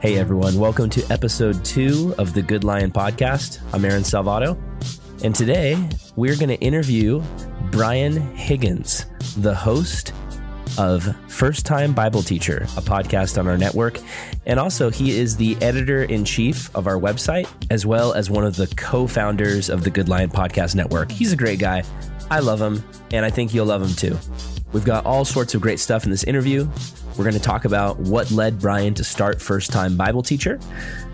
Hey everyone, welcome to episode two of the Good Lion podcast. I'm Aaron Salvato, and today we're going to interview Brian Higgins, the host of First Time Bible Teacher, a podcast on our network. And also, he is the editor in chief of our website, as well as one of the co founders of the Good Lion Podcast Network. He's a great guy. I love him, and I think you'll love him too. We've got all sorts of great stuff in this interview. We're going to talk about what led Brian to start First Time Bible Teacher.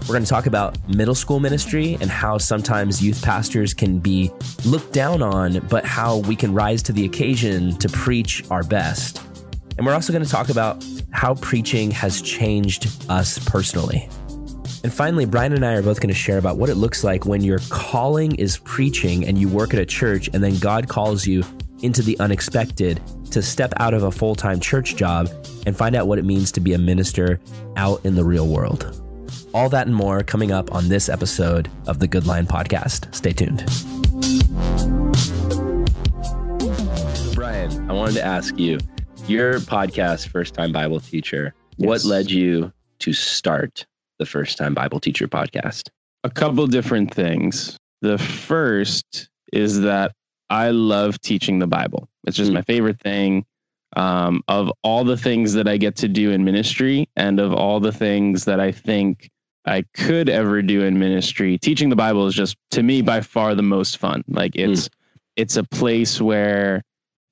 We're going to talk about middle school ministry and how sometimes youth pastors can be looked down on, but how we can rise to the occasion to preach our best. And we're also going to talk about how preaching has changed us personally. And finally, Brian and I are both going to share about what it looks like when your calling is preaching and you work at a church, and then God calls you into the unexpected to step out of a full time church job and find out what it means to be a minister out in the real world. All that and more coming up on this episode of the Good Lion Podcast. Stay tuned. Brian, I wanted to ask you your podcast, First Time Bible Teacher, yes. what led you to start the First Time Bible Teacher podcast? A couple different things. The first is that I love teaching the Bible. It's just mm. my favorite thing. Um, of all the things that I get to do in ministry and of all the things that I think I could ever do in ministry, teaching the Bible is just to me by far the most fun. Like it's mm. it's a place where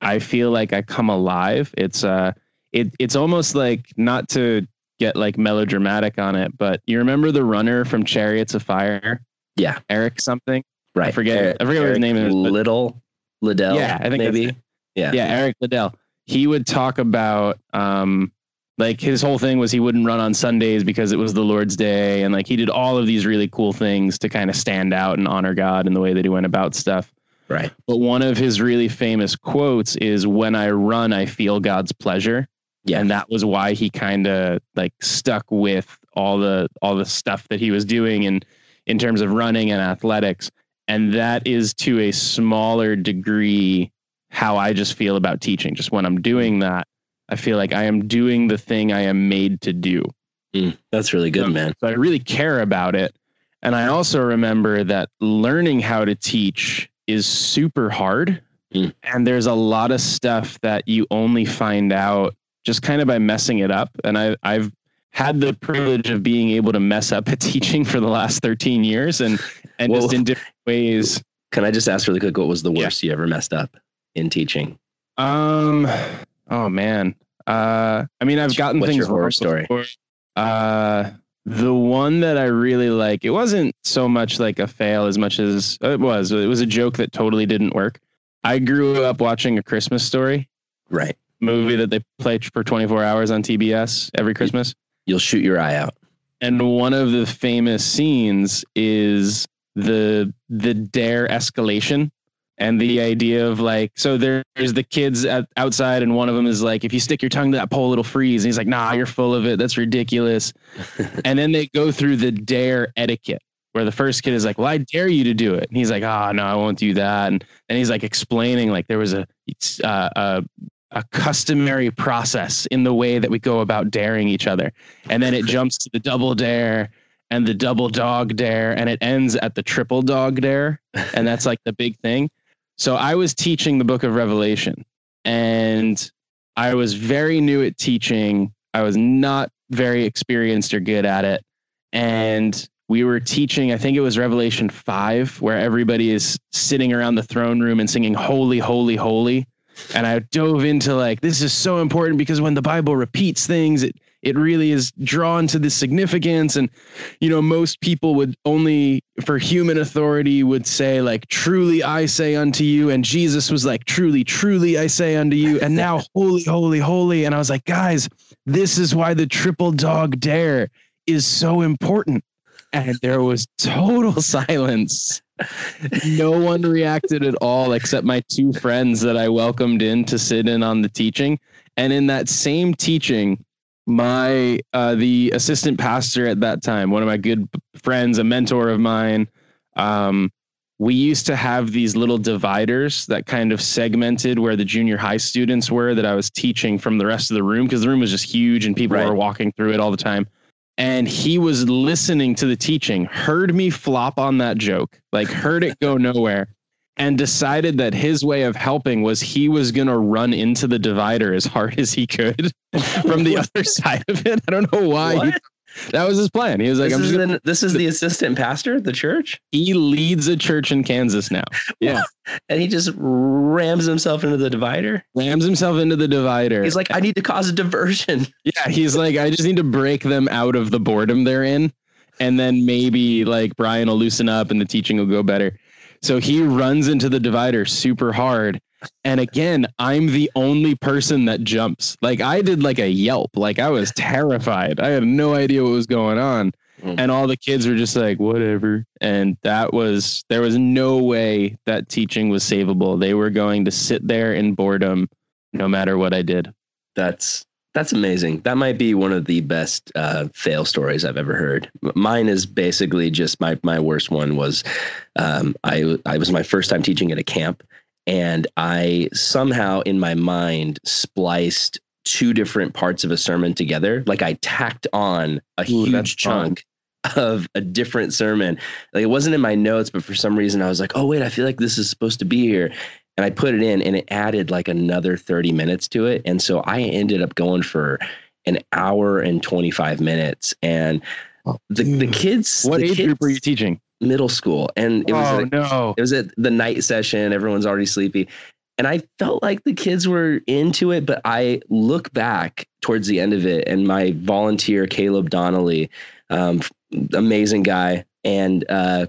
I feel like I come alive. It's uh it it's almost like not to get like melodramatic on it, but you remember the runner from Chariots of Fire? Yeah. Eric something? Right. I forget Eric, I forget Eric what his name is. Little Liddell. Yeah, I think maybe. Yeah. Yeah, Eric Liddell. He would talk about um like his whole thing was he wouldn't run on Sundays because it was the Lord's day and like he did all of these really cool things to kind of stand out and honor God in the way that he went about stuff. Right. But one of his really famous quotes is when I run I feel God's pleasure. Yeah. And that was why he kind of like stuck with all the all the stuff that he was doing and in terms of running and athletics. And that is to a smaller degree how I just feel about teaching. Just when I'm doing that, I feel like I am doing the thing I am made to do. Mm, that's really good, so, man. So I really care about it. And I also remember that learning how to teach is super hard. Mm. And there's a lot of stuff that you only find out just kind of by messing it up. And I, I've had the privilege of being able to mess up at teaching for the last 13 years and, and well, just in different ways. Can I just ask really quick, what was the worst yeah. you ever messed up in teaching? Um, oh man. Uh, I mean, I've gotten What's things your horror story. Before. Uh, the one that I really like, it wasn't so much like a fail as much as it was. It was a joke that totally didn't work. I grew up watching A Christmas Story. Right movie that they play for 24 hours on TBS every Christmas. You'll shoot your eye out. And one of the famous scenes is the the dare escalation and the idea of like so there's the kids at, outside and one of them is like if you stick your tongue to that pole it'll freeze. And he's like nah you're full of it. That's ridiculous. And then they go through the dare etiquette where the first kid is like well i dare you to do it. And he's like oh no i won't do that. And then he's like explaining like there was a uh, a a customary process in the way that we go about daring each other. And then it jumps to the double dare and the double dog dare and it ends at the triple dog dare. And that's like the big thing. So I was teaching the book of Revelation and I was very new at teaching. I was not very experienced or good at it. And we were teaching, I think it was Revelation 5, where everybody is sitting around the throne room and singing, Holy, Holy, Holy and I dove into like this is so important because when the Bible repeats things, it it really is drawn to this significance. And you know, most people would only for human authority would say like, "Truly I say unto you," and Jesus was like, "Truly, truly I say unto you," and now, "Holy, holy, holy," and I was like, guys, this is why the triple dog dare is so important. And there was total silence no one reacted at all except my two friends that I welcomed in to sit in on the teaching. And in that same teaching, my uh, the assistant pastor at that time, one of my good friends, a mentor of mine, um, we used to have these little dividers that kind of segmented where the junior high students were that I was teaching from the rest of the room because the room was just huge and people right. were walking through it all the time. And he was listening to the teaching, heard me flop on that joke, like heard it go nowhere, and decided that his way of helping was he was going to run into the divider as hard as he could from the other side of it. I don't know why. He, that was his plan. He was like, this, I'm is just gonna, the, this is the assistant pastor at the church, he leads a church in Kansas now. Yeah. and he just rams himself into the divider. Rams himself into the divider. He's like, I need to cause a diversion. Yeah, he's like, I just need to break them out of the boredom they're in. And then maybe like Brian will loosen up and the teaching will go better. So he runs into the divider super hard. And again, I'm the only person that jumps. Like I did like a yelp. Like I was terrified. I had no idea what was going on. Mm. And all the kids were just like, whatever. And that was, there was no way that teaching was savable. They were going to sit there in boredom no matter what I did. That's that's amazing. That might be one of the best uh, fail stories I've ever heard. Mine is basically just my my worst one was um, I I was my first time teaching at a camp, and I somehow in my mind spliced two different parts of a sermon together. Like I tacked on a Ooh, huge chunk of a different sermon. Like it wasn't in my notes, but for some reason I was like, oh wait, I feel like this is supposed to be here. And I put it in and it added like another 30 minutes to it. And so I ended up going for an hour and 25 minutes. And oh, the, the kids, What the age kids, group were you teaching? Middle school. And it was oh, no. it was at the night session. Everyone's already sleepy. And I felt like the kids were into it, but I look back towards the end of it, and my volunteer, Caleb Donnelly, um, amazing guy, and uh,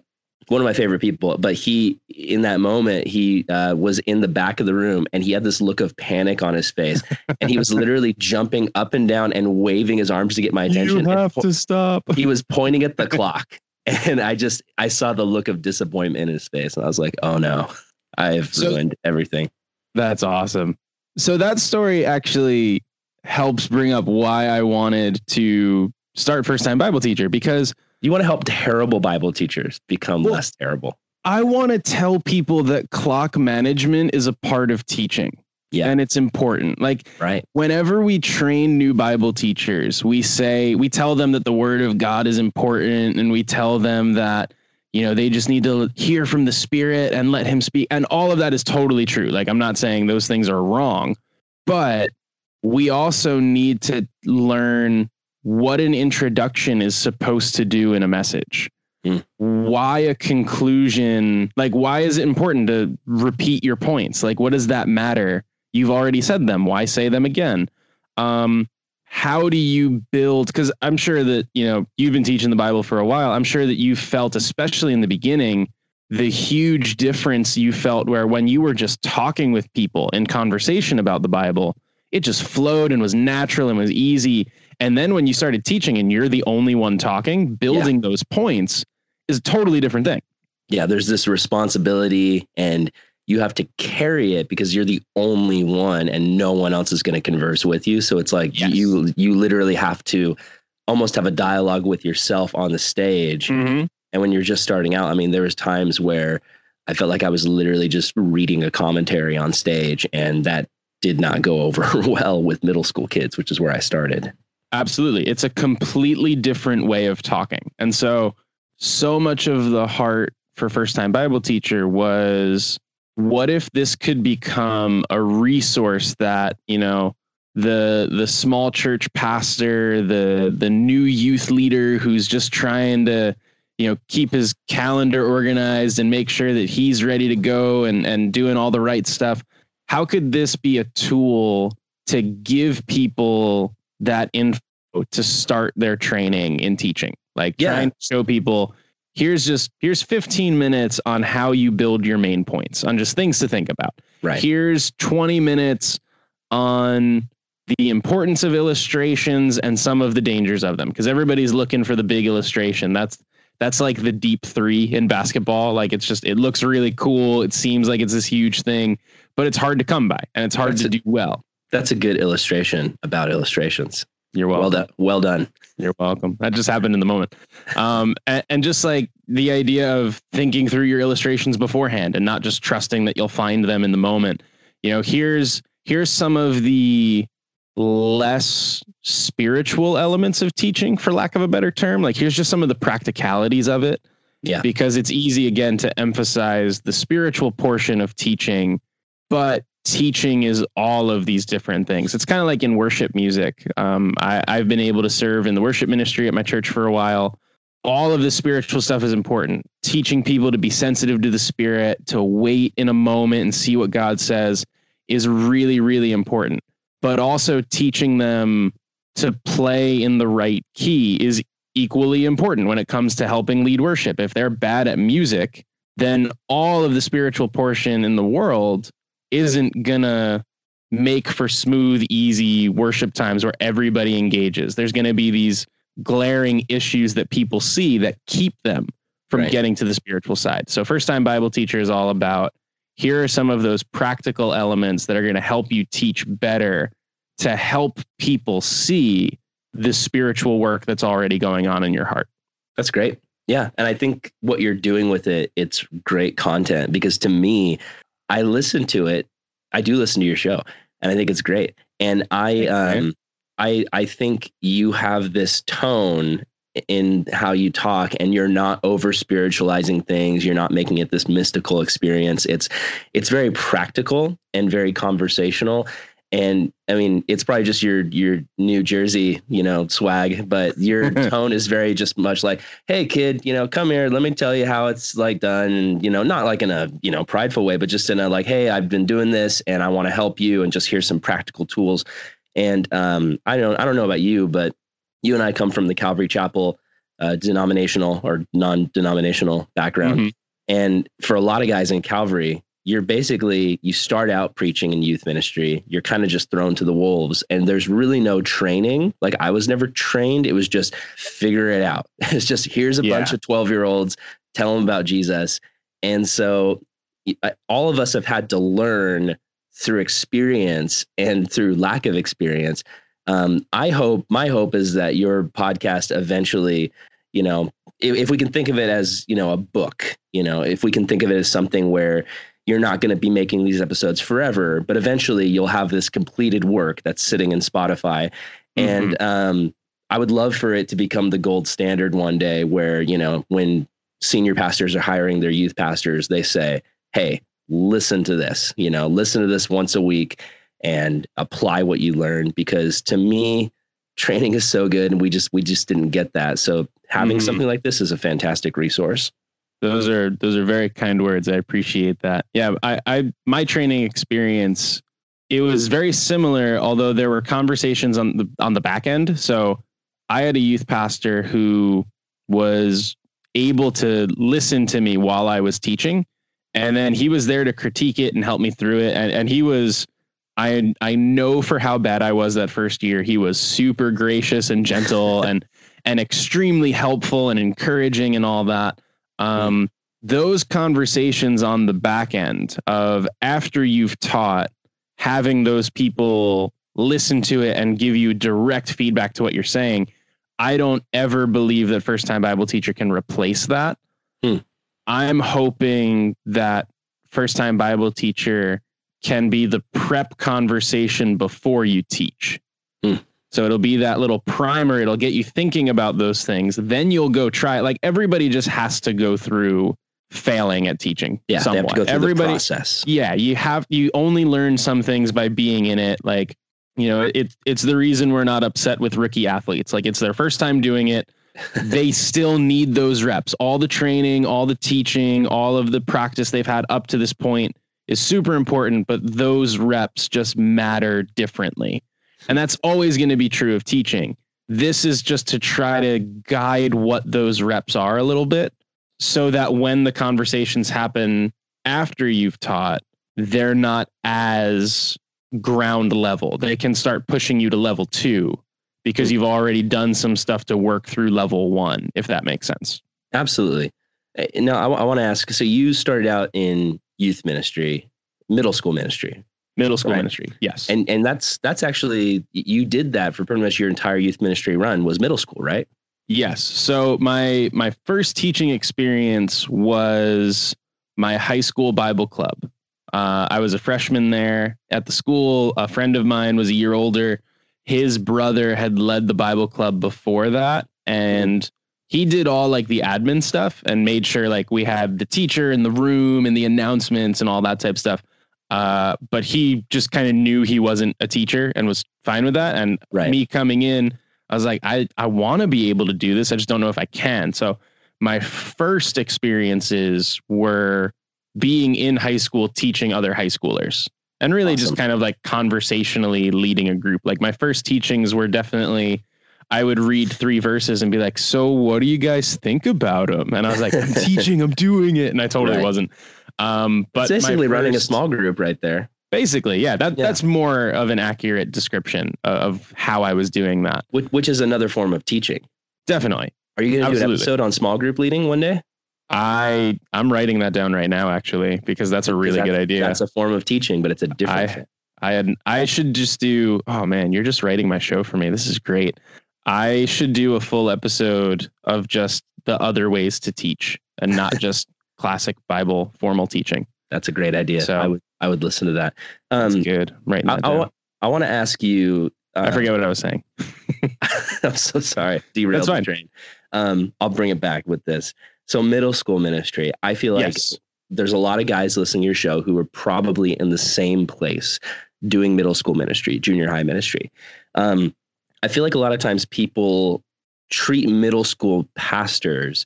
one of my favorite people. But he, in that moment, he uh, was in the back of the room, and he had this look of panic on his face, and he was literally jumping up and down and waving his arms to get my attention. You have to stop. he was pointing at the clock and i just i saw the look of disappointment in his face and i was like oh no i've So- ruined everything That's awesome. So that story actually helps bring up why I wanted to start first time Bible teacher because you want to help terrible bible teachers become Well- less terrible I want to tell people that clock management is a part of teaching. Yeah. And it's important. Like right whenever we train new Bible teachers, we say, we tell them that the word of God is important and we tell them that, you know, they just need to hear from the Spirit and let Him speak. And all of that is totally true. Like, I'm not saying those things are wrong, but we also need to learn what an introduction is supposed to do in a message. Mm. Why a conclusion? Like, why is it important to repeat your points? Like, what does that matter? You've already said them. Why say them again? Um, how do you build? Because I'm sure that you know you've been teaching the Bible for a while. I'm sure that you felt, especially in the beginning, the huge difference you felt where when you were just talking with people in conversation about the Bible, it just flowed and was natural and was easy. And then when you started teaching and you're the only one talking, building those points is a totally different thing. yeah there's this responsibility and you have to carry it because you're the only one and no one else is going to converse with you so it's like Yes. you you literally have to almost have a dialogue with yourself on the stage Mm-hmm. And when you're just starting out, I mean, there was times where I felt like I was literally just reading a commentary on stage, and that did not go over well with middle school kids, which is where I started. Absolutely. It's a completely different way of talking. And so, so much of the heart for first time Bible teacher was what if this could become a resource that, you know, the the small church pastor, the the new youth leader who's just trying to, you know, keep his calendar organized and make sure that he's ready to go and and doing all the right stuff. How could this be a tool to give people that info to start their training in teaching. Like Yeah. trying to show people here's just here's 15 minutes on how you build your main points, on just things to think about. Right. Here's 20 minutes on the importance of illustrations and some of the dangers of them because everybody's looking for the big illustration. That's that's like the deep 3 in basketball. Like it's just it looks really cool. It seems like it's this huge thing, but it's hard to come by and it's hard That's to a- do well. That's a good illustration about illustrations. You're welcome. Well done. Well done. You're welcome. That just happened in the moment. Um, and, and just like the idea of thinking through your illustrations beforehand and not just trusting that you'll find them in the moment. You know, here's here's some of the less spiritual elements of teaching, for lack of a better term. Like, here's just some of the practicalities of it. Yeah. Because it's easy, again, to emphasize the spiritual portion of teaching, but teaching is all of these different things. It's kind of like in worship music. Um, I, I've been able to serve in the worship ministry at my church for a while. All of the spiritual stuff is important. Teaching people to be sensitive to the spirit, to wait in a moment and see what God says is really, really important. But also teaching them to play in the right key is equally important when it comes to helping lead worship. If they're bad at music, then all of the spiritual portion in the world isn't gonna make for smooth, easy worship times where everybody engages. There's gonna be these glaring issues that people see that keep them from Right. getting to the spiritual side. So first time Bible teacher is all about here are some of those practical elements that are going to help you teach better to help people see the spiritual work that's already going on in your heart. That's great. Yeah. And I think what you're doing with it, it's great content because to me, I listen to it. I do listen to your show and I think it's great. And I, um, I, I think you have this tone in how you talk and you're not over spiritualizing things you're not making it this mystical experience it's it's very practical and very conversational and i mean it's probably just your your new jersey you know swag but your tone is very just much like hey kid you know come here. Let me tell you how it's like done. And you know not like in a you know prideful way but just in a like hey i've been doing this and i want to help you and just here's some practical tools. And um i don't i don't know about you but you and i come from the calvary chapel uh, denominational or non-denominational background. Mhm. and for a lot of guys in calvary you're basically you start out preaching in youth ministry you're kind of just thrown to the wolves and there's really no training. Like i was never trained it was just figure it out. It's just here's a Yeah. bunch of 12 year olds tell them about jesus. And so all of us have had to learn through experience and through lack of experience. Um, i hope my hope is that your podcast eventually you know if, if we can think of it as you know a book you know if we can think of it as something where you're not going to be making these episodes forever but eventually you'll have this completed work that's sitting in spotify. And um, i would love for it to become the gold standard one day where you know when senior pastors are hiring their youth pastors they say hey listen to this you know listen to this once a week and apply what you learned. Because to me training is so good and we just we just didn't get that. So having Mhm. something like this is a fantastic resource Those are those are very kind words. I appreciate that. Yeah, I, I my training experience it was very similar, although there were conversations on the on the back end. So I had a youth pastor who was able to listen to me while I was teaching, and then he was there to critique it and help me through it. And, and he was I I know for how bad I was that first year, he was super gracious and gentle and and extremely helpful and encouraging and all that. Um, those conversations on the back end of after you've taught, having those people listen to it and give you direct feedback to what you're saying, I don't ever believe that first time Bible teacher can replace that. Hmm. I'm hoping that first time Bible teacher can be the prep conversation before you teach. Hmm. So it'll be that little primer. It'll get you thinking about those things. Then you'll go try it. Like everybody just has to go through failing at teaching. yeah somewhat. they have to go through everybody, the process yeah, you have you only learn some things by being in it. Like, you know, it it's the reason we're not upset with rookie athletes. Like it's their first time doing it. they still need those reps. All the training, all the teaching, all of the practice they've had up to this point is super important, but those reps just matter differently. And that's always going to be true of teaching. This is just to try to guide what those reps are a little bit so that when the conversations happen after you've taught, they're not as ground level. They can start pushing you to level two because you've already done some stuff to work through level one, if that makes sense. Absolutely. Uh, Now, I, want to ask. So, you started out in youth ministry, middle school ministry, Middle school Right. ministry, yes. and and that's that's actually you did that for pretty much your entire youth ministry run was middle school, right? Yes. So my my first teaching experience was my high school Bible club. Uh, I was a freshman there at the school. A friend of mine was a year older, his brother had led the Bible club before that, and he did all like the admin stuff and made sure like we had the teacher in the room and the announcements and all that type of stuff. Uh, but he just kind of knew he wasn't a teacher and was fine with that. And Right. me coming in, I was like, I, I want to be able to do this. I just don't know if I can. So my first experiences were being in high school teaching other high schoolers and really just kind of like conversationally leading a group. Like my first teachings were definitely I would read three verses and be like, "So, what do you guys think about them?" And I was like, "I'm teaching, I'm doing it," and I totally Right. wasn't. Um, but It's basically my running a small group right there. Basically, yeah, that Yeah. that's more of an accurate description of how I was doing that. Which, which is another form of teaching. Definitely, Are you going to do an episode on small group leading one day? I I'm writing that down right now actually because that's a really Because good idea. That's a form of teaching, but it's a different. I I had I should just do. Oh man, you're just writing my show for me. This is great. I should do a full episode of just the other ways to teach and not just classic Bible formal teaching. that's a great idea. So- I would I would listen to that. That's Um, good. I'm I, I, I want to ask you. Uh, I forget what I was saying. I'm so sorry. Derailed the train. Um, I'll bring it back with this. So middle school ministry. I feel like yes. there's a lot of guys listening to your show who are probably in the same place doing middle school ministry, junior high ministry. Um, I feel like a lot of times people treat middle school pastors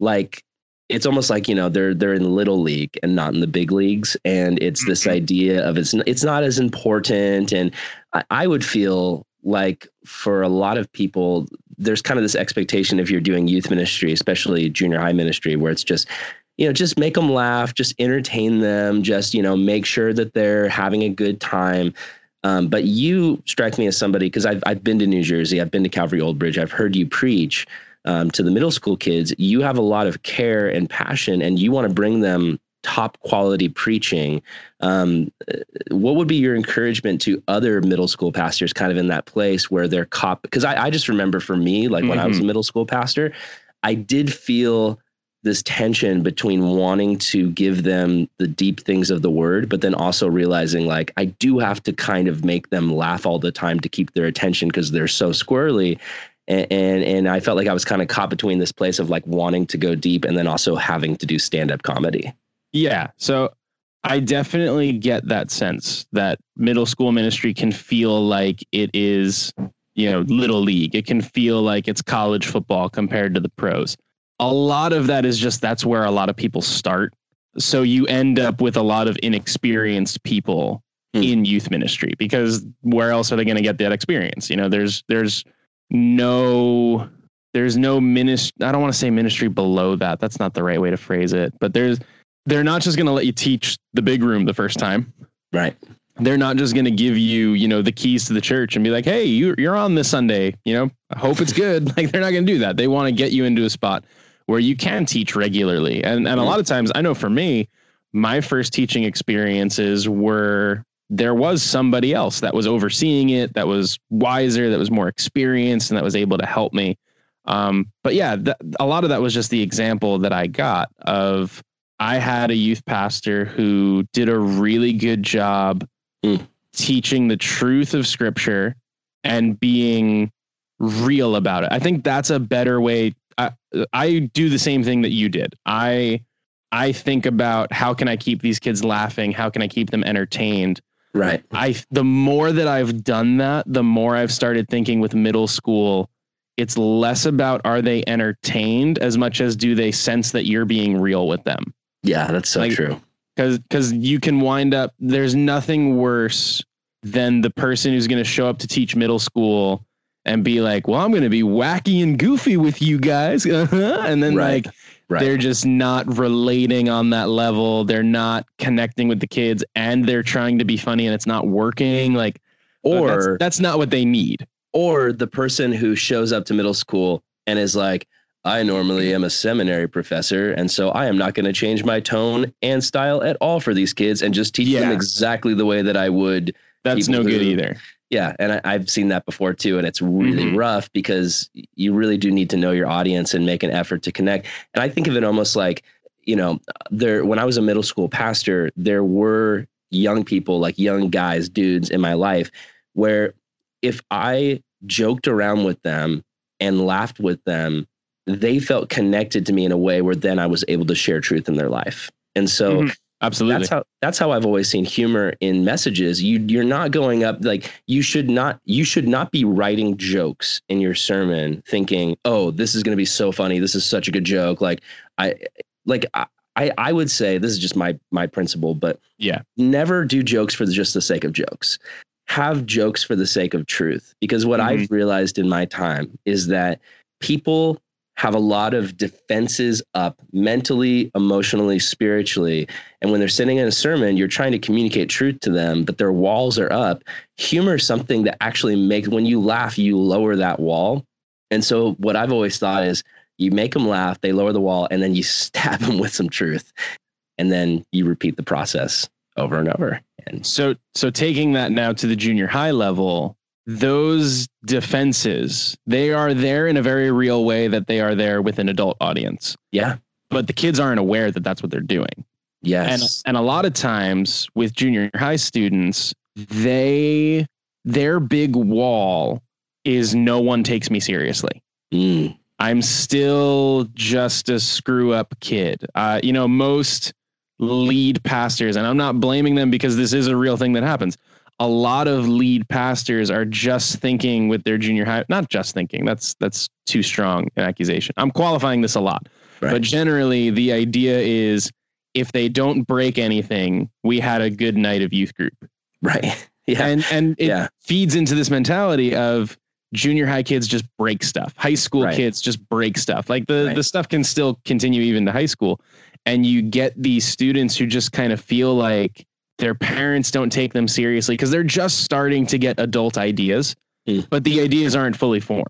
like it's almost like you know they're they're in little league and not in the big leagues, and it's this Mhm. idea of it's it's not as important. And I, I would feel like for a lot of people, there's kind of this expectation if you're doing youth ministry, especially junior high ministry, where it's just you know just make them laugh just entertain them just you know make sure that they're having a good time um, but you strike me as somebody because I've, I've been to new jersey i've been to calvary old bridge i've heard you preach um, to the middle school kids you have a lot of care and passion and you want to bring them top quality preaching um, uh, what would be your encouragement to other middle school pastors kind of in that place where they're cop because I, I just remember for me like when i was a middle school pastor i did feel this tension between wanting to give them the deep things of the word, but then also realizing like I do have to kind of make them laugh all the time to keep their attention because they're so squirrely. And, and and I felt like I was kind of caught between this place of like wanting to go deep and then also having to do stand up comedy. Yeah. So I definitely get that sense that middle school ministry can feel like it is, you know, little league. It can feel like it's college football compared to the pros. A lot of that is just that's where a lot of people start. So you end up with a lot of inexperienced people Hmm. in youth ministry because where else are they going to get that experience? You know, there's there's no there's no ministry i don't want to say ministry below that that's not the right way to phrase it but there's they're not just going to let you teach the big room the first time. Right. they're not just going to give you you know the keys to the church and be like hey you, you're on this sunday you know i hope it's good. Like they're not going to do that. They want to get you into a spot where you can teach regularly. And and a mm-hmm. lot of times i know for me my first teaching experiences were there was somebody else that was overseeing it that was wiser that was more experienced and that was able to help me. Um, but yeah th- a lot of that was just the example that i got of i had a youth pastor who did a really good job Mm. teaching the truth of scripture and being real about it. I think that's a better way I, I do the same thing that you did. I i think about how can i keep these kids laughing? How can i keep them entertained Right. I the more that I've done that, the more I've started thinking with middle school, it's less about are they entertained as much as do they sense that you're being real with them. Yeah, that's so Like- true. Cuz cuz you can wind up there's nothing worse than the person who's going to show up to teach middle school and be like, "Well, I'm going to be wacky and goofy with you guys." Uh-huh. And then Right. like Right. they're just not relating on that level. They're not connecting with the kids and they're trying to be funny and it's not working. Like or that's, that's not what they need. or the person who shows up to middle school and is like, I normally am a seminary professor, and so I am not going to change my tone and style at all for these kids and just teach them exactly the way that I would. That's no good either. Yeah. And I, I've seen that before too. And it's really Mhm. rough because you really do need to know your audience and make an effort to connect. And I think of it almost like, you know, there, when I was a middle school pastor, there were young people, like young guys, dudes in my life where if I joked around with them and laughed with them, they felt connected to me in a way where then I was able to share truth in their life. And so Mhm. Absolutely. that's how that's how I've always seen humor in messages. You you're not going up like you should not you should not be writing jokes in your sermon thinking, "Oh, this is going to be so funny. This is such a good joke." Like I like I I I would say this is just my my principle, but Yeah. never do jokes for just the sake of jokes. Have jokes for the sake of truth because what Mhm. I've realized in my time is that people have a lot of defenses up mentally, emotionally, spiritually. And when they're sitting in a sermon, you're trying to communicate truth to them, but their walls are up. Humor is something that actually makes, when you laugh, you lower that wall. And so, what I've always thought is you make them laugh, they lower the wall, and then you stab them with some truth. And then you repeat the process over and over. And So so taking that now to the junior high level, those defenses, they are there in a very real way that they are there with an adult audience. yeah, But the kids aren't aware that that's what they're doing. And yes. and a lot of times with junior high students, they their big wall is no one takes me seriously. Mm, I'm still just a screw up kid. Uh, you know, most lead pastors, and I'm not blaming them because this is a real thing that happens. A lot of lead pastors are just thinking with their junior high, not just thinking. That's that's too strong an accusation. I'm qualifying this a lot, right. but generally the idea is if they don't break anything, we had a good night of youth group right. Yeah. and and it Yeah. feeds into this mentality of junior high kids just break stuff high school Right. kids just break stuff like the Right. the stuff can still continue even to high school and you get these students who just kind of feel like their parents don't take them seriously because they're just starting to get adult ideas Hmm. but the ideas aren't fully formed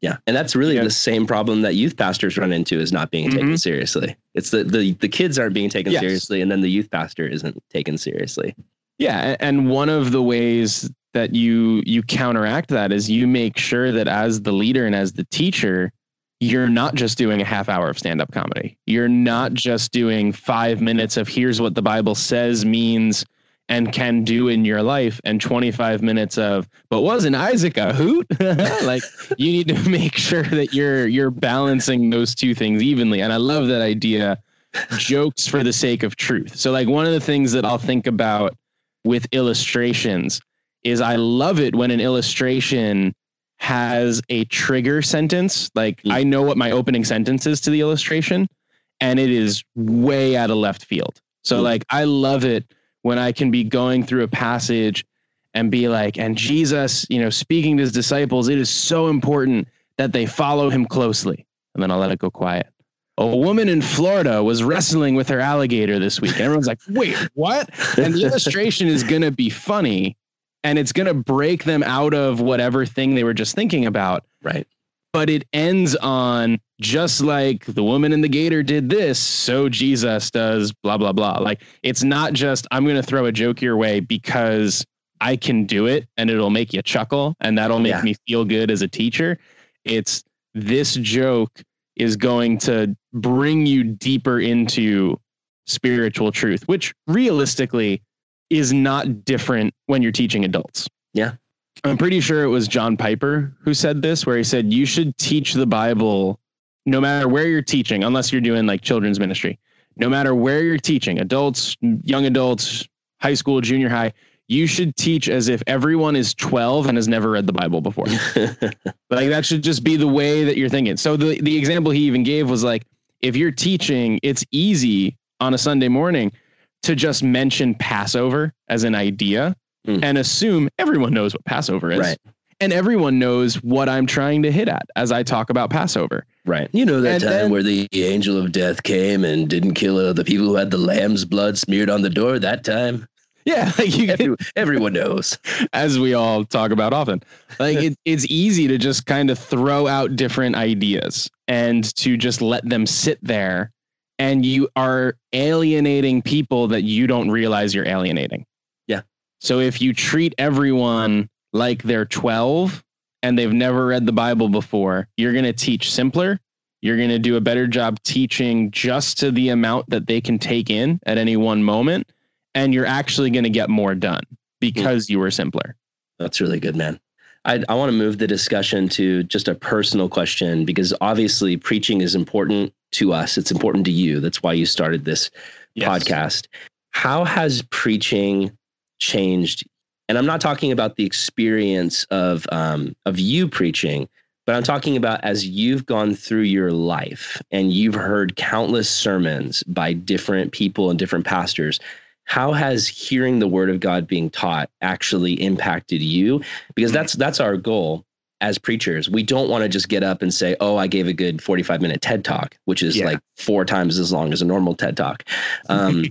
Yeah, and that's really Yeah. the same problem that youth pastors run into is not being taken Mhm. seriously. It's the the the kids aren't being taken Yes. seriously, and then the youth pastor isn't taken seriously. Yeah, and one of the ways that you you counteract that is you make sure that as the leader and as the teacher, you're not just doing a half hour of stand-up comedy. You're not just doing 5 minutes of here's what the Bible says means and can do in your life and 25 minutes of but wasn't Isaac a hoot? like you need to make sure that you're you're balancing those two things evenly. And I love that idea jokes for the sake of truth. So like one of the things that I'll think about with illustrations is I love it when an illustration has a trigger sentence. Like Mm. I know what my opening sentence is to the illustration and it is way out of left field. So Mm. like I love it when I can be going through a passage and be like, and Jesus, you know, speaking to his disciples, it is so important that they follow him closely. And then I'll let it go quiet. A woman in Florida was wrestling with her alligator this week. Everyone's like, wait, what? And the illustration is going to be funny and it's going to break them out of whatever thing they were just thinking about. Right. But it ends on just like the woman in the gator did this, so Jesus does blah, blah, blah. Like it's not just, I'm going to throw a joke your way because I can do it and it'll make you chuckle and that'll make Yeah. me feel good as a teacher. It's this joke is going to bring you deeper into spiritual truth, which realistically is not different when you're teaching adults. Yeah. I'm pretty sure it was John Piper who said this, where he said, You should teach the Bible no matter where you're teaching, unless you're doing like children's ministry, no matter where you're teaching, adults, young adults, high school, junior high, you should teach as if everyone is 12 and has never read the Bible before. Like that should just be the way that you're thinking. So the the example he even gave was like if you're teaching, it's easy on a Sunday morning to just mention Passover as an idea Mm. and assume everyone knows what Passover is. Right. And everyone knows what I'm trying to hit at as I talk about Passover. right. You know that And time then- where the angel of death came and didn't kill uh, the people who had the lamb's blood smeared on the door. That time, Yeah, like you Every, everyone knows. as we all talk about often. Like it, it's easy to just kind of throw out different ideas and to just let them sit there and you are alienating people that you don't realize you're alienating. So if you treat everyone like they're 12 and they've never read the Bible before, you're going to teach simpler. You're going to do a better job teaching just to the amount that they can take in at any one moment. And you're actually going to get more done because you were simpler. That's really good, man. I, I want to move the discussion to just a personal question because obviously preaching is important to us. It's important to you. That's why you started this yes. podcast. How has preaching changed? And I'm not talking about the experience of um, of you preaching, but I'm talking about as you've gone through your life and you've heard countless sermons by different people and different pastors how has hearing the word of God being taught actually impacted you? Because mm-hmm. that's that's our goal as preachers. We don't want to just get up and say, "Oh, I gave a good 45 minute TED talk," which is yeah. like four times as long as a normal TED talk. Um,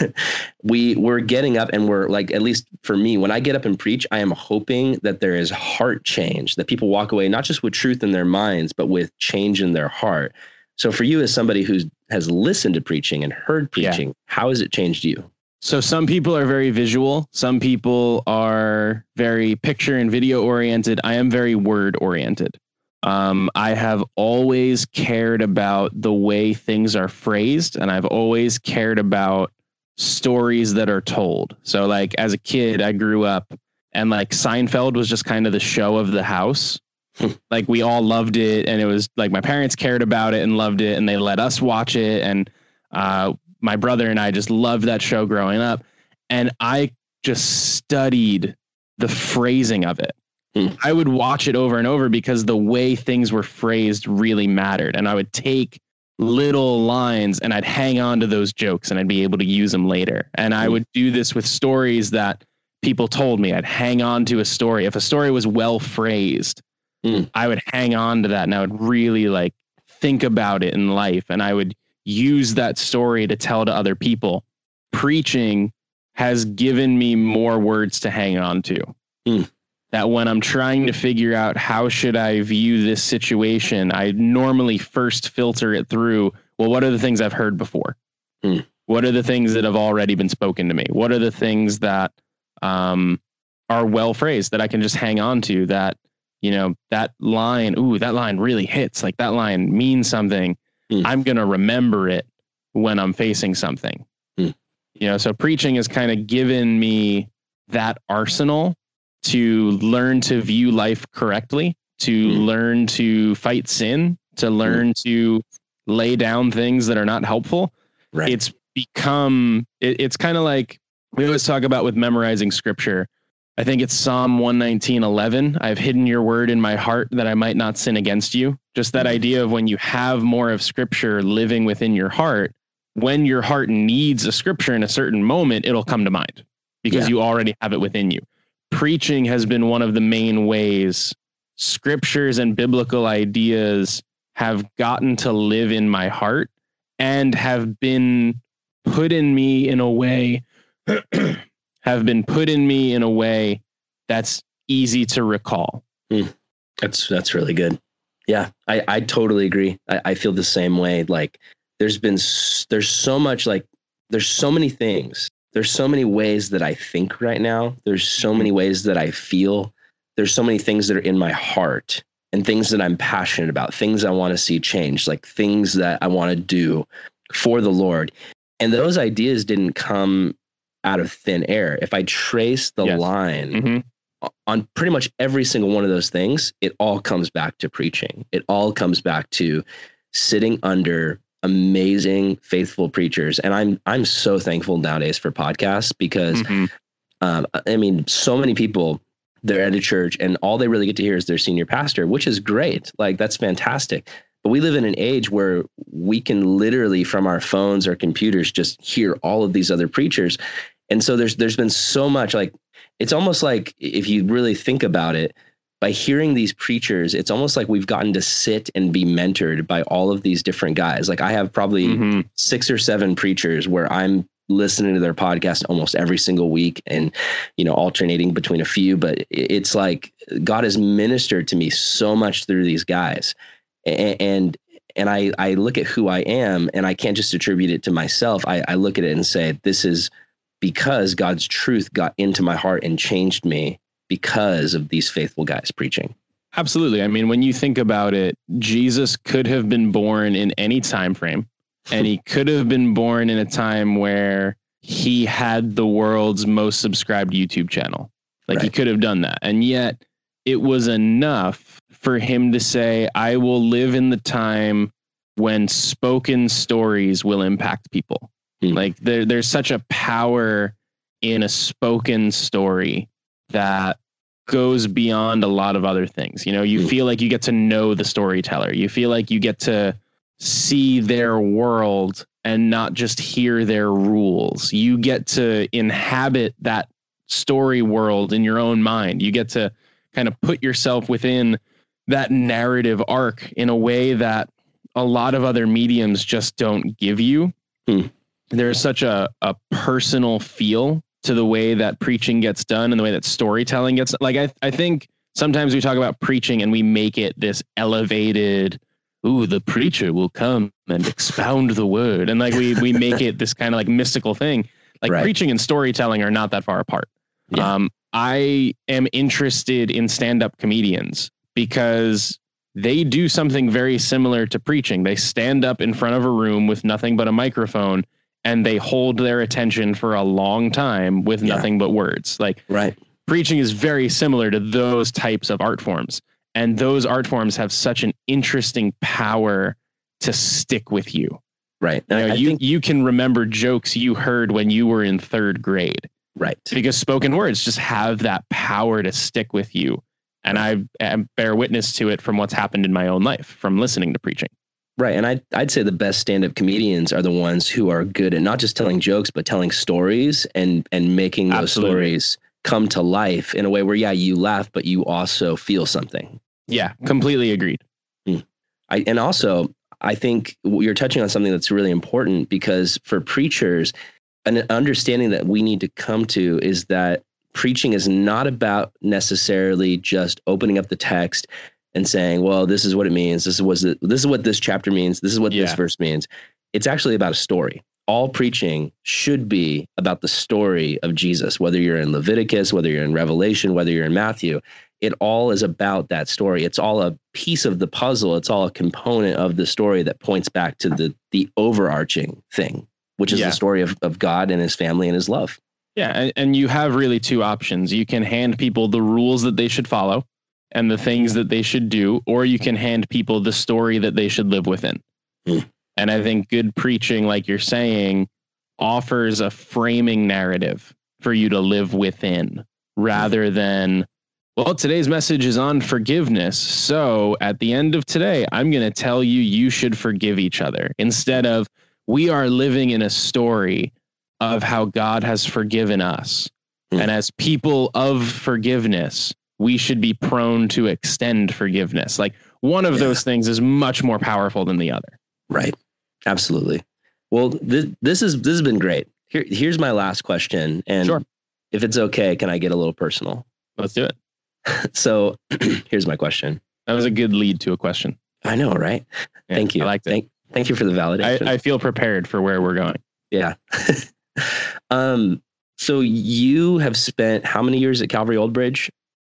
we we're getting up and we're like, at least for me, when I get up and preach, I am hoping that there is heart change, that people walk away not just with truth in their minds, but with change in their heart. So, for you as somebody who has listened to preaching and heard preaching, yeah. how has it changed you? So some people are very visual, some people are very picture and video oriented. I am very word oriented. Um, I have always cared about the way things are phrased, and I've always cared about stories that are told. So, like as a kid, I grew up, and like Seinfeld was just kind of the show of the house. like we all loved it, and it was like my parents cared about it and loved it, and they let us watch it, and uh, my brother and I just loved that show growing up. And I just studied the phrasing of it. Mm. I would watch it over and over because the way things were phrased really mattered. And I would take little lines and I'd hang on to those jokes and I'd be able to use them later. And I mm. would do this with stories that people told me. I'd hang on to a story. If a story was well phrased, mm. I would hang on to that and I would really like think about it in life. And I would use that story to tell to other people. Preaching has given me more words to hang on to. Mm. That when I'm trying to figure out how should I view this situation, I normally first filter it through, well, what are the things I've heard before? Mm. What are the things that have already been spoken to me? What are the things that um, are well phrased that I can just hang on to that, you know, that line, ooh, that line really hits. Like that line means something mm. I'm going to remember it when I'm facing something. Mm. You know, so preaching has kind of given me that arsenal to learn to view life correctly, to mm. learn to fight sin, to hmm. learn to lay down things that are not helpful. Right. It's become, it, it's kind of like we always talk about with memorizing scripture. I think it's Psalm 119, 11. I've hidden your word in my heart that I might not sin against you. Just that idea of when you have more of scripture living within your heart, when your heart needs a scripture in a certain moment, it'll come to mind because yeah. you already have it within you. Preaching has been one of the main ways scriptures and biblical ideas have gotten to live in my heart and have been put in me in a way have been put in me in a way that's easy to recall. Mm, that's that's really good. Yeah, I, I totally agree. I, I feel the same way. Like there's been there's so much like there's so many things. There's so many ways that I think right now. There's so many ways that I feel. There's so many things that are in my heart and things that I'm passionate about, things I want to see change, like things that I want to do for the Lord. And those ideas didn't come out of thin air. If I trace the yes. line mm-hmm. on pretty much every single one of those things, it all comes back to preaching. It all comes back to sitting under amazing, faithful preachers. And I'm I'm so thankful nowadays for podcasts because mm-hmm. um, I mean, so many people they're at a church and all they really get to hear is their senior pastor, which is great. Like that's fantastic. But we live in an age where we can literally from our phones or computers just hear all of these other preachers and so there's there's been so much like it's almost like if you really think about it by hearing these preachers it's almost like we've gotten to sit and be mentored by all of these different guys. Like i have probably mm-hmm. six or seven preachers where i'm listening to their podcast almost every single week and you know alternating between a few but it's like god has ministered to me so much through these guys. And and i i look at who i am and i can't just attribute it to myself. I, I look at it and say this is because God's truth got into my heart and changed me because of these faithful guys preaching. Absolutely. I mean, when you think about it, Jesus could have been born in any time frame, and he could have been born in a time where he had the world's most subscribed YouTube channel. Like right. he could have done that. And yet it was enough for him to say, I will live in the time when spoken stories will impact people. Hmm. Like there, there's such a power in a spoken story that goes beyond a lot of other things. You know, you hmm. feel like you get to know the storyteller. You feel like you get to see their world and not just hear their rules. You get to inhabit that story world in your own mind. You get to kind of put yourself within that narrative arc in a way that a lot of other mediums just don't give you. Hmm. There's such a, a personal feel to the way that preaching gets done and the way that storytelling gets like I, I think sometimes we talk about preaching and we make it this elevated ooh the preacher will come and expound the word and like we we make it this kind of like mystical thing like right. preaching and storytelling are not that far apart yeah. um i am interested in stand-up comedians because they do something very similar to preaching. They stand up in front of a room with nothing but a microphone and they hold their attention for a long time with yeah. nothing but words. Like right. preaching is very similar to those types of art forms. And those art forms have such an interesting power to stick with you. Right. You, know, you, think- you can remember jokes you heard when you were in third grade. Right. Because spoken words just have that power to stick with you and I, I bear witness to it from what's happened in my own life from listening to preaching. Right. And I'd, I'd say the best stand up comedians are the ones who are good at not just telling jokes, but telling stories and, and making those Absolutely. stories come to life in a way where, yeah, you laugh, but you also feel something. Yeah, completely agreed. Hmm. I, and also, I think you're touching on something that's really important because for preachers, an understanding that we need to come to is that preaching is not about necessarily just opening up the text and saying, "Well, this is what it means. This is what this is what this chapter means. This is what yeah. this verse means." It's actually about a story. All preaching should be about the story of Jesus, whether you're in Leviticus, whether you're in Revelation, whether you're in Matthew. It all is about that story. It's all a piece of the puzzle. It's all a component of the story that points back to the the overarching thing, which is yeah. the story of, of God and his family and his love. Yeah, and, and you have really two options. You can hand people the rules that they should follow and the things that they should do, or you can hand people the story that they should live within. Mm. And I think good preaching, like you're saying, offers a framing narrative for you to live within rather than, well, today's message is on forgiveness. So at the end of today, I'm going to tell you you should forgive each other instead of we are living in a story of how God has forgiven us. Mm. And as people of forgiveness, we should be prone to extend forgiveness. Like one of yeah. those things is much more powerful than the other. Right. Absolutely. Well, this, this is this has been great. Here, here's my last question, and sure. if it's okay, can I get a little personal? Let's do it. so, here's my question. That was a good lead to a question. I know, right? Yeah, thank you. I liked it. Thank, thank you for the validation. I, I feel prepared for where we're going. Yeah. um, so you have spent how many years at Calvary Old Bridge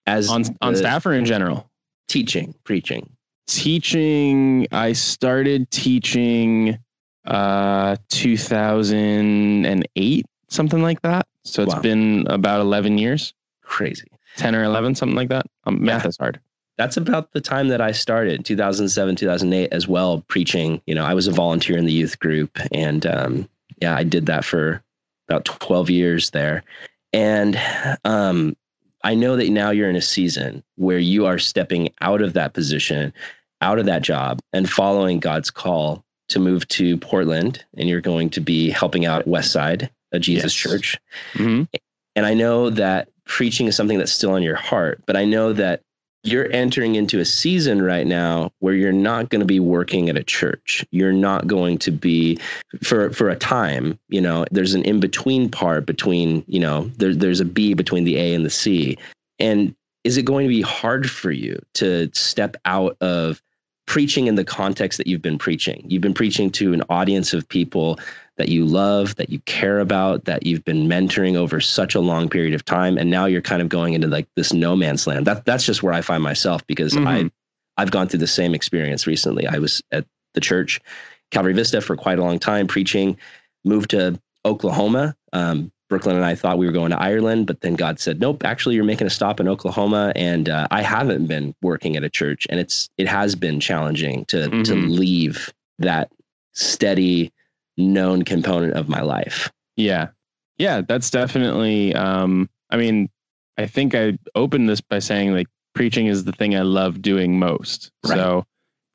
as on on staff or in general? Teaching, preaching. Teaching, I started teaching uh 2008, something like that. So it's wow. been about 11 years. Crazy. 10 or 11, something like that. Um, math yeah. is hard. That's about the time that I started, 2007, 2008 as well, preaching. You know, I was a volunteer in the youth group and um, yeah, I did that for about 12 years there. And um, I know that now you're in a season where you are stepping out of that position, out of that job, and following God's call to move to Portland. And you're going to be helping out West Side, a Jesus yes. church. Mm-hmm. And I know that preaching is something that's still on your heart, but I know that you're entering into a season right now where you're not going to be working at a church. You're not going to be for for a time, you know, there's an in-between part between, you know, there, there's a B between the A and the C. And is it going to be hard for you to step out of preaching in the context that you've been preaching? You've been preaching to an audience of people that you love, that you care about, that you've been mentoring over such a long period of time, and now you're kind of going into like this no man's land. That that's just where I find myself because mm-hmm. I I've gone through the same experience recently. I was at the church, Calvary Vista, for quite a long time preaching. Moved to Oklahoma, um, Brooklyn and I thought we were going to Ireland, but then God said, "Nope, actually, you're making a stop in Oklahoma." And uh, I haven't been working at a church, and it's it has been challenging to mm-hmm. to leave that steady, known component of my life. Yeah, yeah, that's definitely. Um, I mean, I think I opened this by saying like preaching is the thing I love doing most. Right. So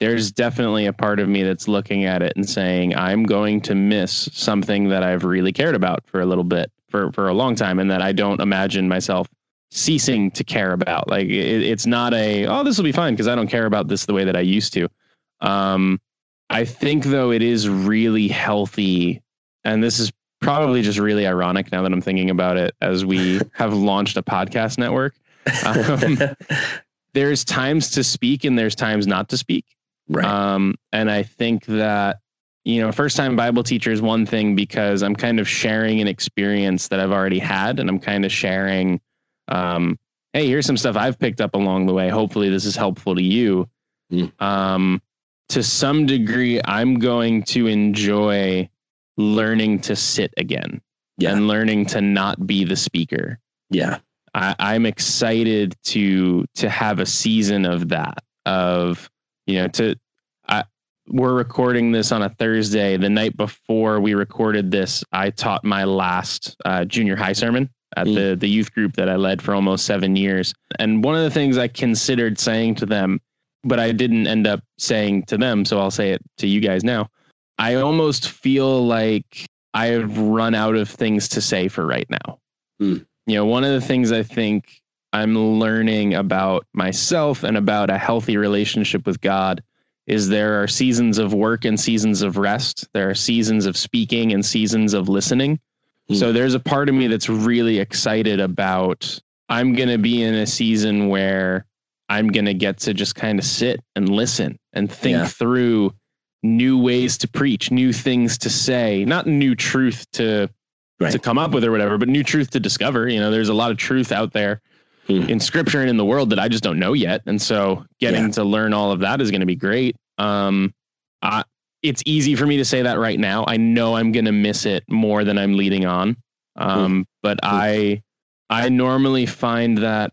there's definitely a part of me that's looking at it and saying I'm going to miss something that I've really cared about for a little bit for for a long time and that I don't imagine myself ceasing to care about. Like it, it's not a oh this will be fine because I don't care about this the way that I used to. Um, I think though it is really healthy, and this is probably just really ironic now that I'm thinking about it as we have launched a podcast network. Um, there's times to speak and there's times not to speak. Right. Um, and I think that, you know, first time Bible teacher is one thing because I'm kind of sharing an experience that I've already had and I'm kind of sharing, um, hey, here's some stuff I've picked up along the way. Hopefully this is helpful to you. Mm. Um, to some degree, I'm going to enjoy learning to sit again yeah. and learning to not be the speaker. Yeah. I, I'm excited to to have a season of that, of you know to we're recording this on a Thursday. The night before we recorded this, I taught my last uh, junior high sermon at mm. the the youth group that I led for almost seven years. And one of the things I considered saying to them, but I didn't end up saying to them, so I'll say it to you guys now. I almost feel like I have run out of things to say for right now. Mm. You know, one of the things I think I'm learning about myself and about a healthy relationship with God is there are seasons of work and seasons of rest. There are seasons of speaking and seasons of listening. Mm. So there's a part of me that's really excited about I'm going to be in a season where I'm going to get to just kind of sit and listen and think yeah. through new ways to preach, new things to say, not new truth to right. to come up with or whatever, but new truth to discover. You know, there's a lot of truth out there mm. in scripture and in the world that I just don't know yet. And so getting yeah. to learn all of that is going to be great. Um, I, it's easy for me to say that right now. I know I'm going to miss it more than I'm leading on. Um, mm. but mm. I, I normally find that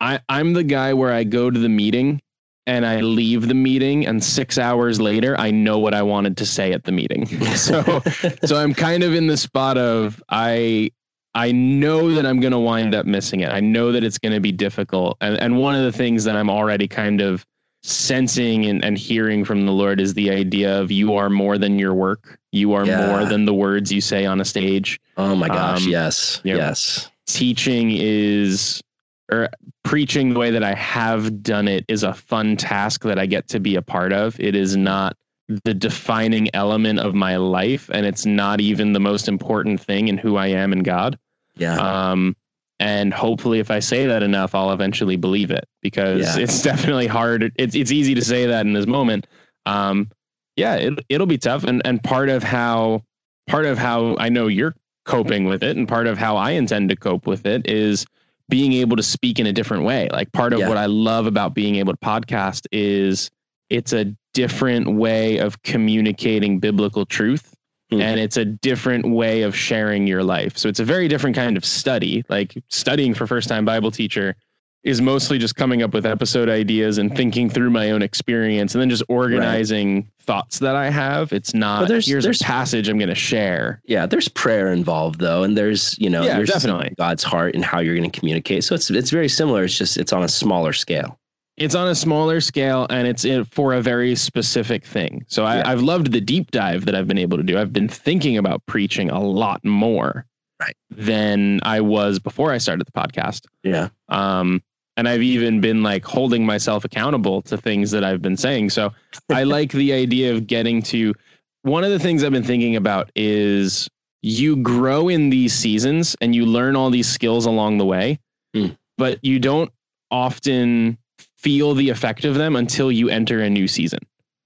I, I'm the guy where I go to the meeting and I leave the meeting and 6 hours later I know what I wanted to say at the meeting. so so I'm kind of in the spot of I I know that I'm going to wind up missing it. I know that it's going to be difficult. And, and one of the things that I'm already kind of sensing and, and hearing from the Lord is the idea of you are more than your work. You are yeah. more than the words you say on a stage. Oh my gosh. Um, yes. You know, yes. Teaching is, or preaching the way that I have done it is a fun task that I get to be a part of. It is not the defining element of my life and it's not even the most important thing in who I am in God. Yeah. Um and hopefully if I say that enough I'll eventually believe it because yeah. it's definitely hard it's it's easy to say that in this moment. Um yeah, it it'll be tough and and part of how part of how I know you're coping with it and part of how I intend to cope with it is being able to speak in a different way. Like part of yeah. what I love about being able to podcast is it's a different way of communicating biblical truth mm-hmm. and it's a different way of sharing your life. So it's a very different kind of study. Like studying for first time Bible teacher is mostly just coming up with episode ideas and thinking through my own experience and then just organizing right. thoughts that I have. It's not there's, here's there's, a passage I'm going to share. Yeah, there's prayer involved though, and there's you know yeah, there's definitely God's heart and how you're going to communicate. So it's it's very similar. It's just it's on a smaller scale it's on a smaller scale and it's for a very specific thing. So I, have loved the deep dive that I've been able to do. I've been thinking about preaching a lot more right. than I was before I started the podcast. Yeah. Um, and I've even been like holding myself accountable to things that I've been saying. So I like the idea of getting to one of the things I've been thinking about is you grow in these seasons and you learn all these skills along the way, mm. but you don't often feel the effect of them until you enter a new season.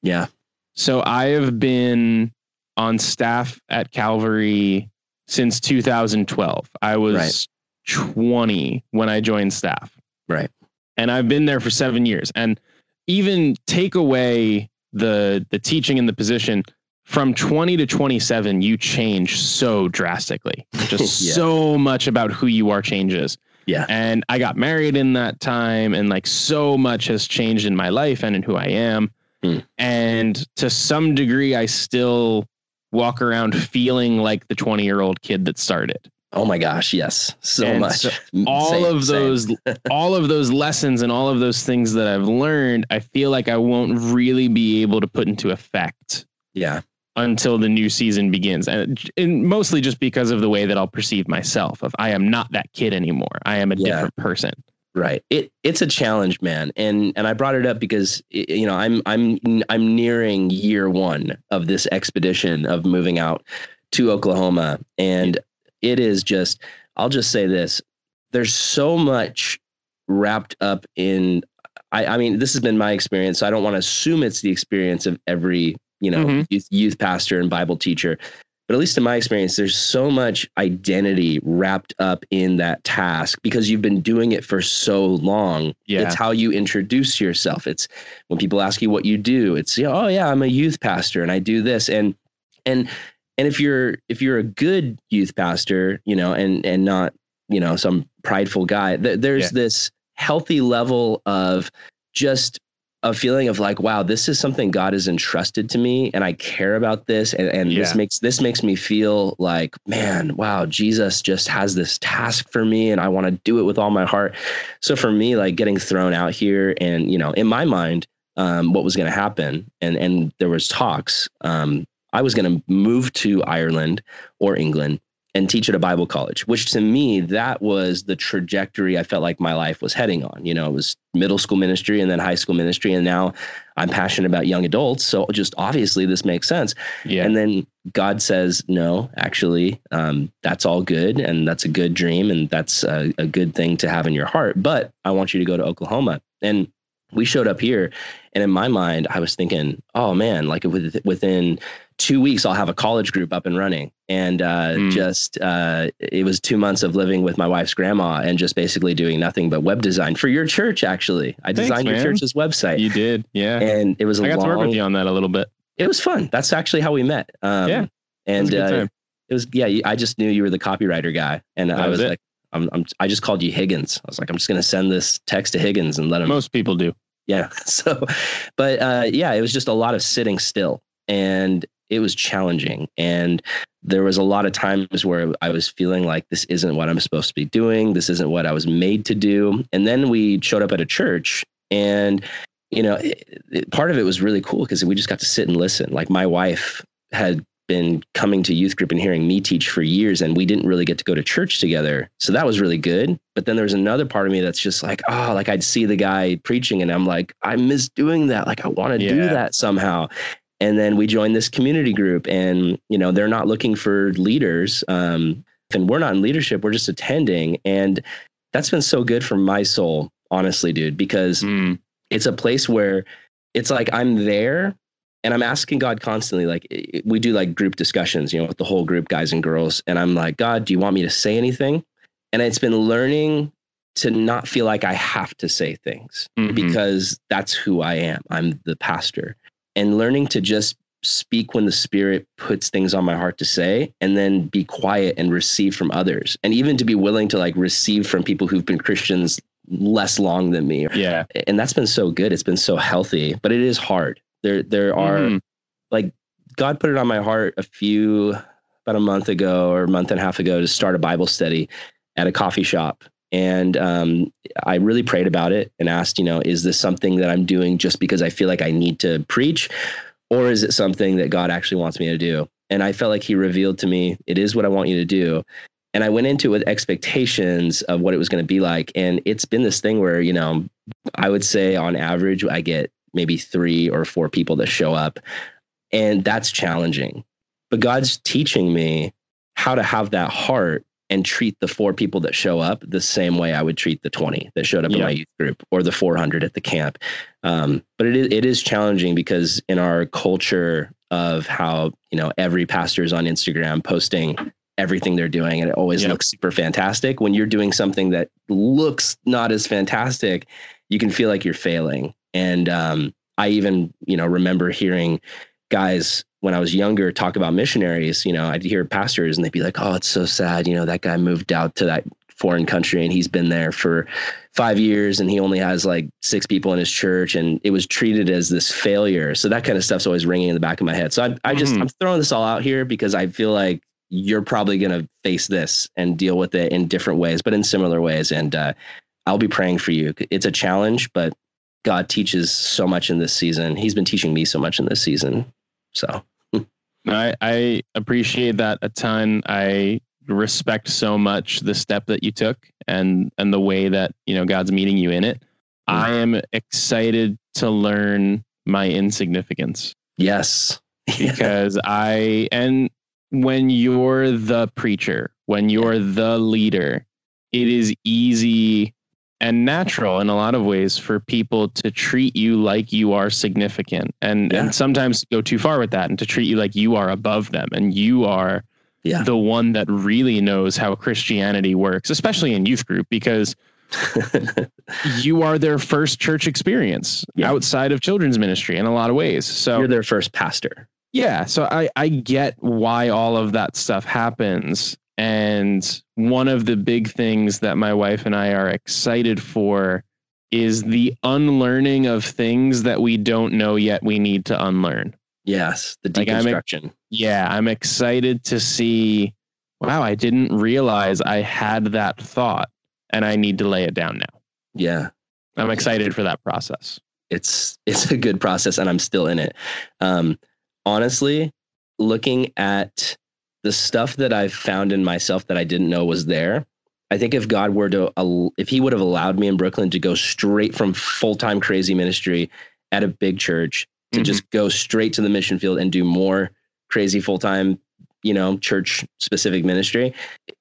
Yeah. So I have been on staff at Calvary since 2012. I was right. 20 when I joined staff. Right. And I've been there for 7 years and even take away the the teaching and the position from 20 to 27, you change so drastically. Just Yeah. so much about who you are changes. Yeah. And I got married in that time, and like so much has changed in my life and in who I am. Hmm. And to some degree, I still walk around feeling like the 20 year old kid that started. Oh my gosh, yes. So And much. so All Same, of those, all of those lessons and all of those things that I've learned, I feel like I won't really be able to put into effect Yeah. Until the new season begins and, and mostly just because of the way that I'll perceive myself of I am not that kid anymore. I am a Yeah. different person. Right. It it's a challenge, man. And and I brought it up because you know, I'm I'm I'm nearing year 1 of this expedition of moving out to Oklahoma and it is just I'll just say this. There's so much wrapped up in I I mean, this has been my experience. So I don't want to assume it's the experience of every, you know, Mhm. youth, youth pastor and Bible teacher. But at least in my experience, there's so much identity wrapped up in that task because you've been doing it for so long. Yeah. It's how you introduce yourself. It's when people ask you what you do, it's, you know, oh yeah, I'm a youth pastor and I do this. And and and if you're if you're a good youth pastor, you know, and and not, you know, some prideful guy, th- there's Yeah. this healthy level of just a feeling of like, wow, this is something God has entrusted to me, and I care about this, and, and this makes this makes me feel like, man, wow, Jesus just has this task for me, and I want to do it with all my heart. So for me, like getting thrown out here, and you know, in my mind, um, what was going to happen, and and there was talks. Um, I was going to move to Ireland or England and teach at a Bible college, which to me, that was the trajectory I felt like my life was heading on. You know, it was middle school ministry and then high school ministry. And now I'm passionate about young adults. So just obviously this makes sense. Yeah. And then God says, no, actually, um, that's all good. And that's a good dream. And that's a, a good thing to have in your heart. But I want you to go to Oklahoma. And we showed up here. And in my mind, I was thinking, oh man, like within two weeks, I'll have a college group up and running. And uh, Mm. just, uh, it was two months of living with my wife's grandma and just basically doing nothing but web design for your church, actually. I Thanks, designed your church's website. you did. Yeah. and it was a I got long, to work with you on that a little bit. it was fun. That's actually how we met. Um, Yeah, It was And uh, it was, yeah, I just knew you were the copywriter guy. And That I was was like, I'm, I'm, I just called you Higgins. I was like, I'm just going to send this text to Higgins and let him Most people do. yeah so but uh yeah it was just a lot of sitting still and it was challenging and there was a lot of times where i was feeling like this isn't what i'm supposed to be doing this isn't what i was made to do and then we showed up at a church and you know it, it- part of it was really cool because we just got to sit and listen like my wife had been coming to youth group and hearing me teach for years and we didn't really get to go to church together. So that was really good. But then there's another part of me that's just like oh like i'd see the guy preaching and i'm like i miss doing that. Like i want to do that somehow. And then we joined this community group and you know they're not looking for leaders um and we're not in leadership we're just attending. And that's been so good for my soul honestly dude because Mm. it's a place where it's like I'm there and I'm asking God constantly. Like we do like group discussions, you know, with the whole group, guys and girls. And I'm like, God, do you want me to say anything? And it's been learning to not feel like I have to say things Mhm. because that's who I am. I'm the pastor. And learning to just speak when the spirit puts things on my heart to say and then be quiet and receive from others. And even to be willing to like receive from people who've been Christians less long than me yeah. and that's been so good. It's been so healthy, but it is hard. There, there are Mhm. like God put it on my heart a few about a month ago or a month and a half ago to start a Bible study at a coffee shop. And um, I really prayed about it and asked, you know, is this something that I'm doing just because I feel like I need to preach, or is it something that God actually wants me to do? And I felt like He revealed to me, it is what I want you to do. And I went into it with expectations of what it was going to be like. And it's been this thing where, you know, I would say on average, I get maybe three or four people that show up. And that's challenging. But God's teaching me how to have that heart and treat the four people that show up the same way I would treat the 20 that showed up in my youth group or the 400 at the camp. Um, but it is, it is challenging because in our culture of how, you know, every pastor is on Instagram posting everything they're doing and it always Yep. looks super fantastic. When you're doing something that looks not as fantastic, you can feel like you're failing. And um, I even, you know, remember hearing guys when I was younger talk about missionaries, you know, I'd hear pastors and they'd be like, "Oh, it's so sad, you know, that guy moved out to that foreign country and he's been there for 5 years and he only has like 6 people in his church and it was treated as this failure." So that kind of stuff's always ringing in the back of my head. So I I just Mhm. I'm throwing this all out here because I feel like you're probably going to face this and deal with it in different ways, but in similar ways and uh I'll be praying for you. It's a challenge, but God teaches so much in this season. He's been teaching me so much in this season. So I, I appreciate that a ton. I respect so much the step that you took and and the way that you know God's meeting you in it. Mm. I am excited to learn my insignificance yes, because I and when you're the preacher, when you're the leader, it is easy and natural in a lot of ways for people to treat you like you are significant and Yeah. and sometimes go too far with that and to treat you like you are above them and you are Yeah. the one that really knows how Christianity works, especially in youth group because you are their first church experience Yeah. outside of children's ministry in a lot of ways. So you're their first pastor. yeah, so I I get why all of that stuff happens and one of the big things that my wife and I are excited for is the unlearning of things that we don't know yet we need to unlearn. Yes, the Like, I'm deconstruction. Yeah, I'm excited to see wow, I didn't realize I had that thought and I need to lay it down now. yeah, I'm excited for that process. it's it's a good process, and I'm still in it. Um, honestly, looking at the stuff that I've found in myself that I didn't know was there. I think if God were to, if He would have allowed me in Brooklyn to go straight from full time crazy ministry at a big church to Mhm. just go straight to the mission field and do more crazy full time, you know, church specific ministry,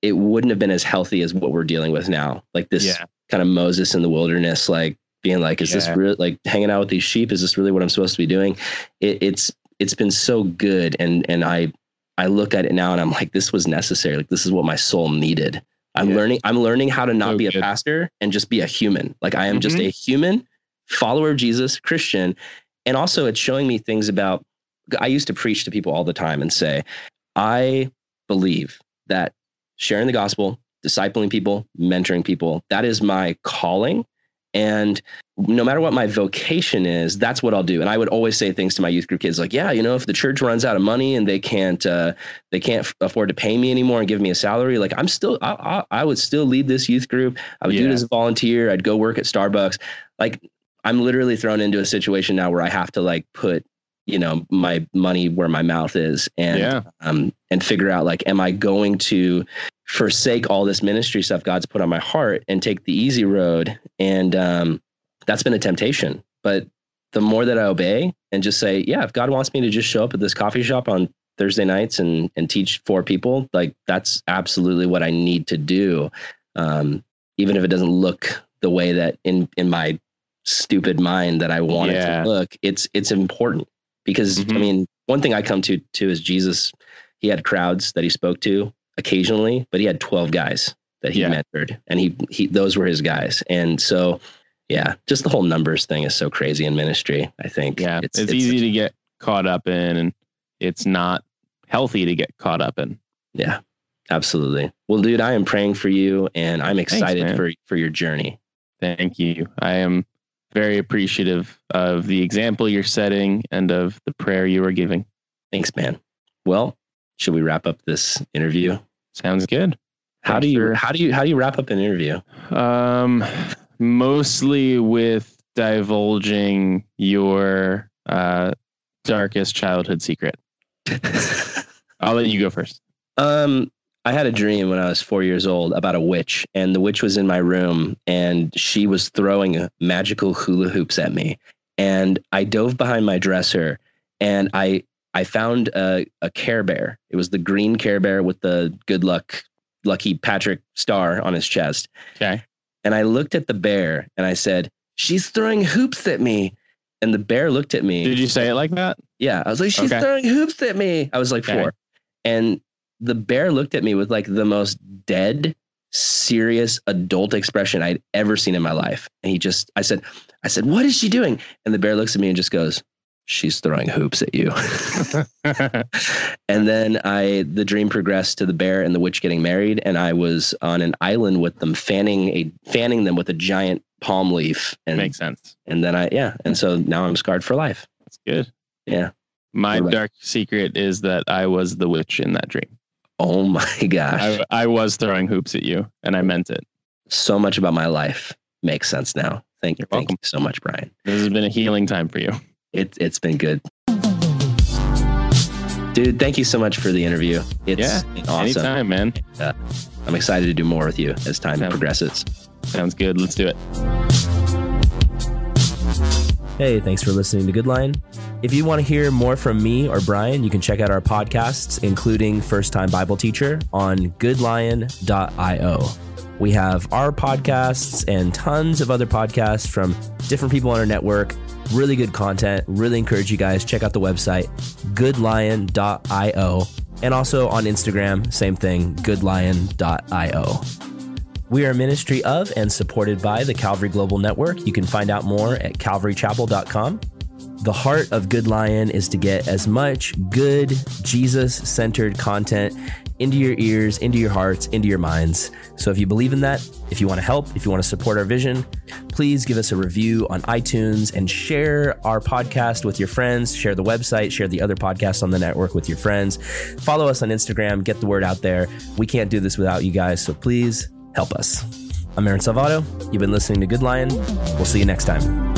it wouldn't have been as healthy as what we're dealing with now. Like this Yeah. kind of Moses in the wilderness, like being like, is this Yeah. real? Like hanging out with these sheep? Is this really what I'm supposed to be doing? It, it's it's been so good, and and I I look at it now and I'm like, this was necessary. Like this is what my soul needed. I'm Yeah. learning. I'm learning how to not So be a good. pastor and just be a human. Like I am just mm-hmm. a human follower of Jesus, Christian, and also it's showing me things about. I used to preach to people all the time and say, I believe that sharing the gospel, discipling people, mentoring people, that is my calling. And no matter what my vocation is, that's what I'll do. And I would always say things to my youth group kids like, yeah, you know, if the church runs out of money and they can't, uh, they can't f- afford to pay me anymore and give me a salary, like I'm still, I, I, I would still lead this youth group. I would do it as a volunteer. I'd go work at Starbucks. Like I'm literally thrown into a situation now where I have to like put, you know, my money where my mouth is and, Yeah. um, and figure out like, am I going to forsake all this ministry stuff God's put on my heart and take the easy road? And um, that's been a temptation. But the more that I obey and just say, yeah, if God wants me to just show up at this coffee shop on Thursday nights and and teach four people, like that's absolutely what I need to do. Um, even if it doesn't look the way that in in my stupid mind that I want Yeah. it to look, it's it's important because I Mhm. mean, one thing I come to to is Jesus. He had crowds that he spoke to occasionally, but he had twelve guys that he Yeah. mentored, and he he those were his guys. And so, yeah, just the whole numbers thing is so crazy in ministry. I think Yeah. It's, easy to get caught up in and it's not healthy to get caught up in. Yeah, absolutely. Well, dude, I am praying for you, and I'm excited man. for for your journey. Thank you. I am very appreciative of the example you're setting and of the prayer you are giving. Thanks, man. Well, should we wrap up this interview? Sounds good. How do you how do you how do you wrap up an interview? Um, mostly with divulging your uh, darkest childhood secret. I'll let you go first. Um, I had a dream when I was four years old about a witch, and the witch was in my room, and she was throwing magical hula hoops at me. And I dove behind my dresser, and I I found a, a Care Bear. It was the green Care Bear with the good luck, lucky Patrick star on his chest. Okay. And I looked at the bear, and I said, "She's throwing hoops at me." And the bear looked at me. Did you say it like that? Yeah, I was like, she's Okay. throwing hoops at me. I was like Okay. four, and the bear looked at me with like the most dead, serious adult expression I'd ever seen in my life. And he just, I said, I said, what is she doing? And the bear looks at me and just goes, she's throwing hoops at you. and then I the dream progressed to the bear and the witch getting married, and I was on an island with them, fanning a fanning them with a giant palm leaf. And Makes sense. and then I yeah, and so now I'm scarred for life. That's good. Yeah. My dark secret is that I was the witch in that dream. Oh my gosh. I, I was throwing hoops at you, and I meant it. so much about my life makes sense now. Thank you. Thank you so much, Brian. This has been a healing time for you. It, it's been good. Dude, thank you so much for the interview. It's Yeah, awesome. Anytime, man. Uh, I'm excited to do more with you as time Yeah. progresses. Sounds good. Let's do it. Hey, thanks for listening to Good Lion. If you want to hear more from me or Brian, you can check out our podcasts, including First Time Bible Teacher, on goodlion.io. We have our podcasts and tons of other podcasts from different people on our network. Really good content. Really encourage you guys check out the website goodlion.io and also on Instagram, same thing, goodlion.io. We are a ministry of and supported by the Calvary Global Network. You can find out more at calvarychapel.com. The heart of Good Lion is to get as much good, Jesus centered content into your ears, into your hearts, into your minds. So if you believe in that, if you want to help, if you want to support our vision, please give us a review on iTunes and share our podcast with your friends. Share the website, share the other podcasts on the network with your friends. Follow us on Instagram, get the word out there. We can't do this without you guys, so please help us. I'm Aaron Salvato. You've been listening to Good Lion. We'll see you next time.